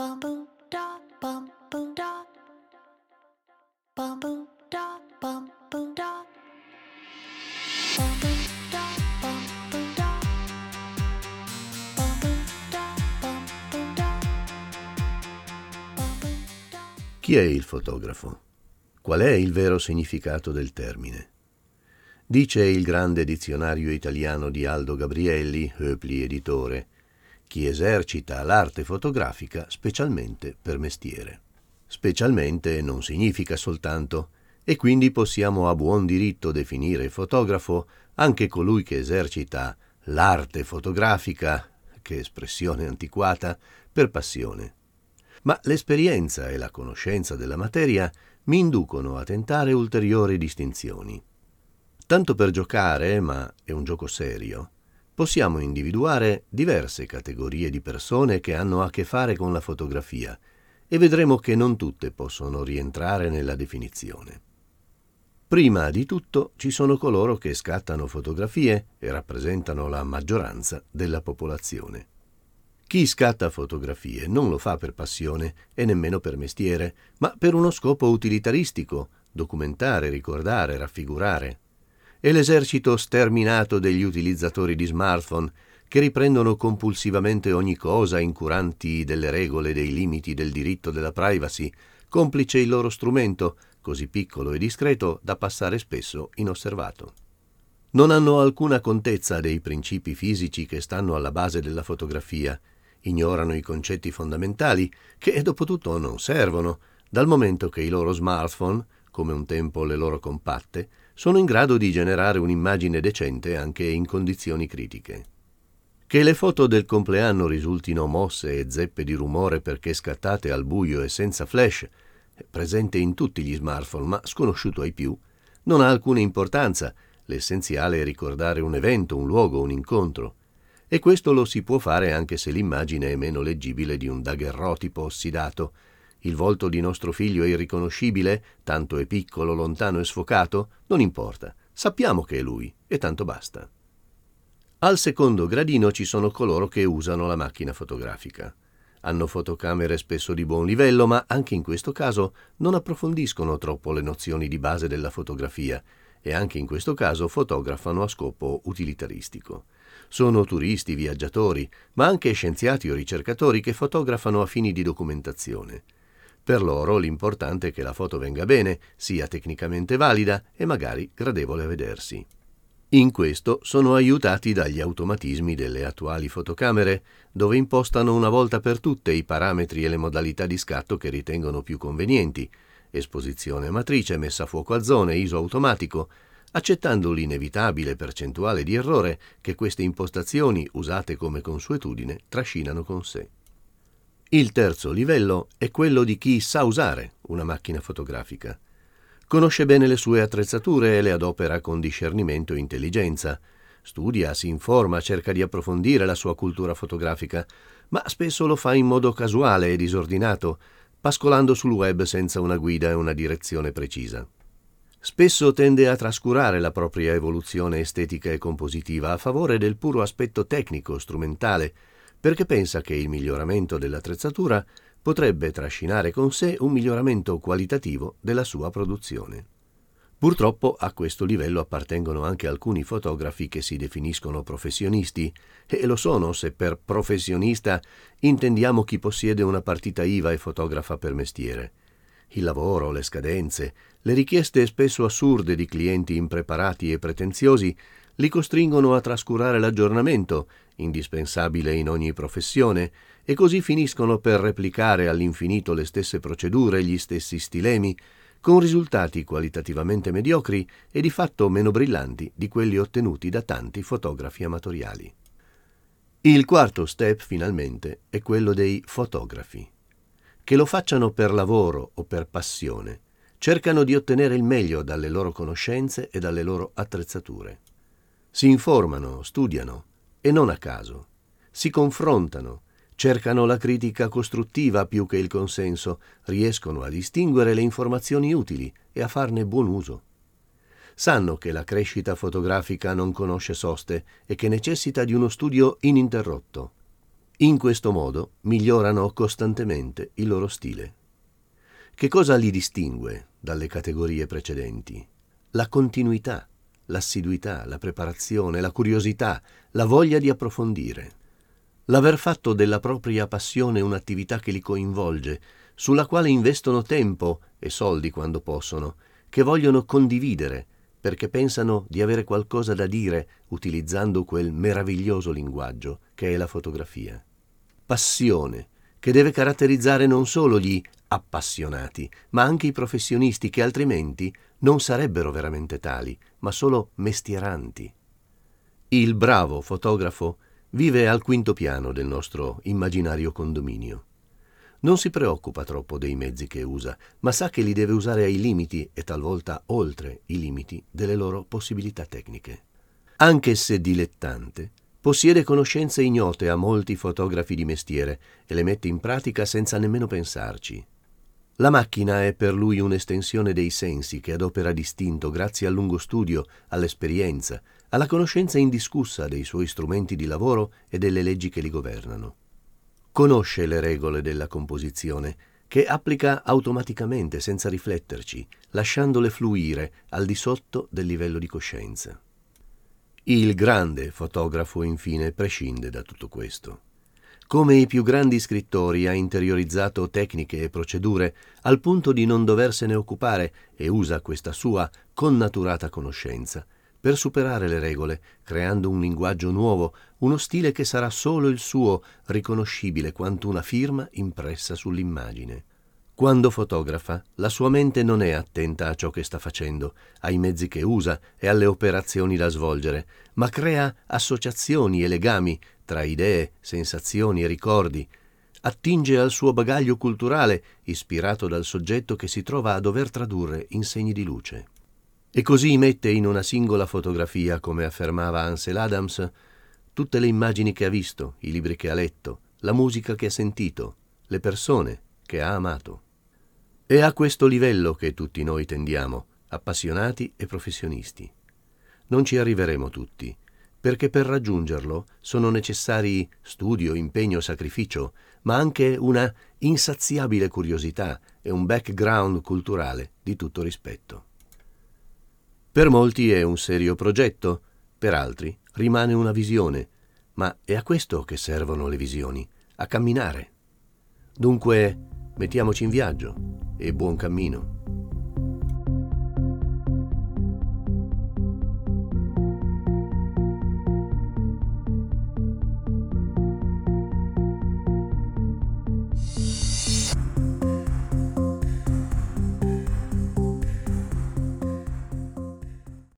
Chi è il fotografo? Qual è il vero significato del termine? Dice il grande dizionario italiano di Aldo Gabrielli, Höpli editore, chi esercita l'arte fotografica specialmente per mestiere. Specialmente non significa soltanto, e quindi possiamo a buon diritto definire fotografo anche colui che esercita l'arte fotografica, che espressione antiquata, per passione. Ma l'esperienza e la conoscenza della materia mi inducono a tentare ulteriori distinzioni. Tanto per giocare, ma è un gioco serio, possiamo individuare diverse categorie di persone che hanno a che fare con la fotografia e vedremo che non tutte possono rientrare nella definizione. Prima di tutto ci sono coloro che scattano fotografie e rappresentano la maggioranza della popolazione. Chi scatta fotografie non lo fa per passione e nemmeno per mestiere, ma per uno scopo utilitaristico, documentare, ricordare, raffigurare e l'esercito sterminato degli utilizzatori di smartphone che riprendono compulsivamente ogni cosa incuranti delle regole e dei limiti del diritto della privacy, complice il loro strumento, così piccolo e discreto da passare spesso inosservato. Non hanno alcuna contezza dei principi fisici che stanno alla base della fotografia, ignorano i concetti fondamentali che dopo tutto non servono, dal momento che i loro smartphone, come un tempo le loro compatte, sono in grado di generare un'immagine decente anche in condizioni critiche. Che le foto del compleanno risultino mosse e zeppe di rumore perché scattate al buio e senza flash, presente in tutti gli smartphone ma sconosciuto ai più, non ha alcuna importanza, l'essenziale è ricordare un evento, un luogo, un incontro. E questo lo si può fare anche se l'immagine è meno leggibile di un daguerrotipo ossidato, il volto di nostro figlio è irriconoscibile, tanto è piccolo, lontano e sfocato, non importa, sappiamo che è lui e tanto basta. Al secondo gradino ci sono coloro che usano la macchina fotografica. Hanno fotocamere spesso di buon livello, ma anche in questo caso non approfondiscono troppo le nozioni di base della fotografia e anche in questo caso fotografano a scopo utilitaristico. Sono turisti, viaggiatori, ma anche scienziati o ricercatori che fotografano a fini di documentazione. Per loro l'importante è che la foto venga bene, sia tecnicamente valida e magari gradevole a vedersi. In questo sono aiutati dagli automatismi delle attuali fotocamere, dove impostano una volta per tutte i parametri e le modalità di scatto che ritengono più convenienti, esposizione a matrice, messa a fuoco a zone, ISO automatico, accettando l'inevitabile percentuale di errore che queste impostazioni, usate come consuetudine, trascinano con sé. Il terzo livello è quello di chi sa usare una macchina fotografica. Conosce bene le sue attrezzature e le adopera con discernimento e intelligenza. Studia, si informa, cerca di approfondire la sua cultura fotografica, ma spesso lo fa in modo casuale e disordinato, pascolando sul web senza una guida e una direzione precisa. Spesso tende a trascurare la propria evoluzione estetica e compositiva a favore del puro aspetto tecnico, strumentale, perché pensa che il miglioramento dell'attrezzatura potrebbe trascinare con sé un miglioramento qualitativo della sua produzione. Purtroppo a questo livello appartengono anche alcuni fotografi che si definiscono professionisti, e lo sono se per professionista intendiamo chi possiede una partita IVA e fotografa per mestiere. Il lavoro, le scadenze, le richieste spesso assurde di clienti impreparati e pretenziosi li costringono a trascurare l'aggiornamento, indispensabile in ogni professione, e così finiscono per replicare all'infinito le stesse procedure e gli stessi stilemi, con risultati qualitativamente mediocri e di fatto meno brillanti di quelli ottenuti da tanti fotografi amatoriali. Il quarto step, finalmente, è quello dei fotografi. Che lo facciano per lavoro o per passione, cercano di ottenere il meglio dalle loro conoscenze e dalle loro attrezzature. Si informano, studiano, e non a caso. Si confrontano, cercano la critica costruttiva più che il consenso, riescono a distinguere le informazioni utili e a farne buon uso. Sanno che la crescita fotografica non conosce soste e che necessita di uno studio ininterrotto. In questo modo migliorano costantemente il loro stile. Che cosa li distingue dalle categorie precedenti? La continuità, l'assiduità, la preparazione, la curiosità, la voglia di approfondire. L'aver fatto della propria passione un'attività che li coinvolge, sulla quale investono tempo e soldi quando possono, che vogliono condividere, perché pensano di avere qualcosa da dire utilizzando quel meraviglioso linguaggio che è la fotografia. Passione, che deve caratterizzare non solo gli appassionati, ma anche i professionisti che altrimenti non sarebbero veramente tali, ma solo mestieranti. Il bravo fotografo vive al quinto piano del nostro immaginario condominio. Non si preoccupa troppo dei mezzi che usa, ma sa che li deve usare ai limiti e talvolta oltre i limiti delle loro possibilità tecniche. Anche se dilettante, possiede conoscenze ignote a molti fotografi di mestiere e le mette in pratica senza nemmeno pensarci. La macchina è per lui un'estensione dei sensi che adopera distinto grazie al lungo studio, all'esperienza, alla conoscenza indiscussa dei suoi strumenti di lavoro e delle leggi che li governano. Conosce le regole della composizione, che applica automaticamente senza rifletterci, lasciandole fluire al di sotto del livello di coscienza. Il grande fotografo, infine, prescinde da tutto questo. Come i più grandi scrittori ha interiorizzato tecniche e procedure al punto di non doversene occupare e usa questa sua connaturata conoscenza per superare le regole, creando un linguaggio nuovo, uno stile che sarà solo il suo, riconoscibile quanto una firma impressa sull'immagine. Quando fotografa, la sua mente non è attenta a ciò che sta facendo, ai mezzi che usa e alle operazioni da svolgere, ma crea associazioni e legami tra idee, sensazioni e ricordi, attinge al suo bagaglio culturale, ispirato dal soggetto che si trova a dover tradurre in segni di luce. E così mette in una singola fotografia, come affermava Ansel Adams, tutte le immagini che ha visto, i libri che ha letto, la musica che ha sentito, le persone che ha amato. È a questo livello che tutti noi tendiamo, appassionati e professionisti. Non ci arriveremo tutti, perché per raggiungerlo sono necessari studio, impegno, sacrificio, ma anche una insaziabile curiosità e un background culturale di tutto rispetto. Per molti è un serio progetto, per altri rimane una visione, ma è a questo che servono le visioni, a camminare. Dunque, mettiamoci in viaggio e buon cammino.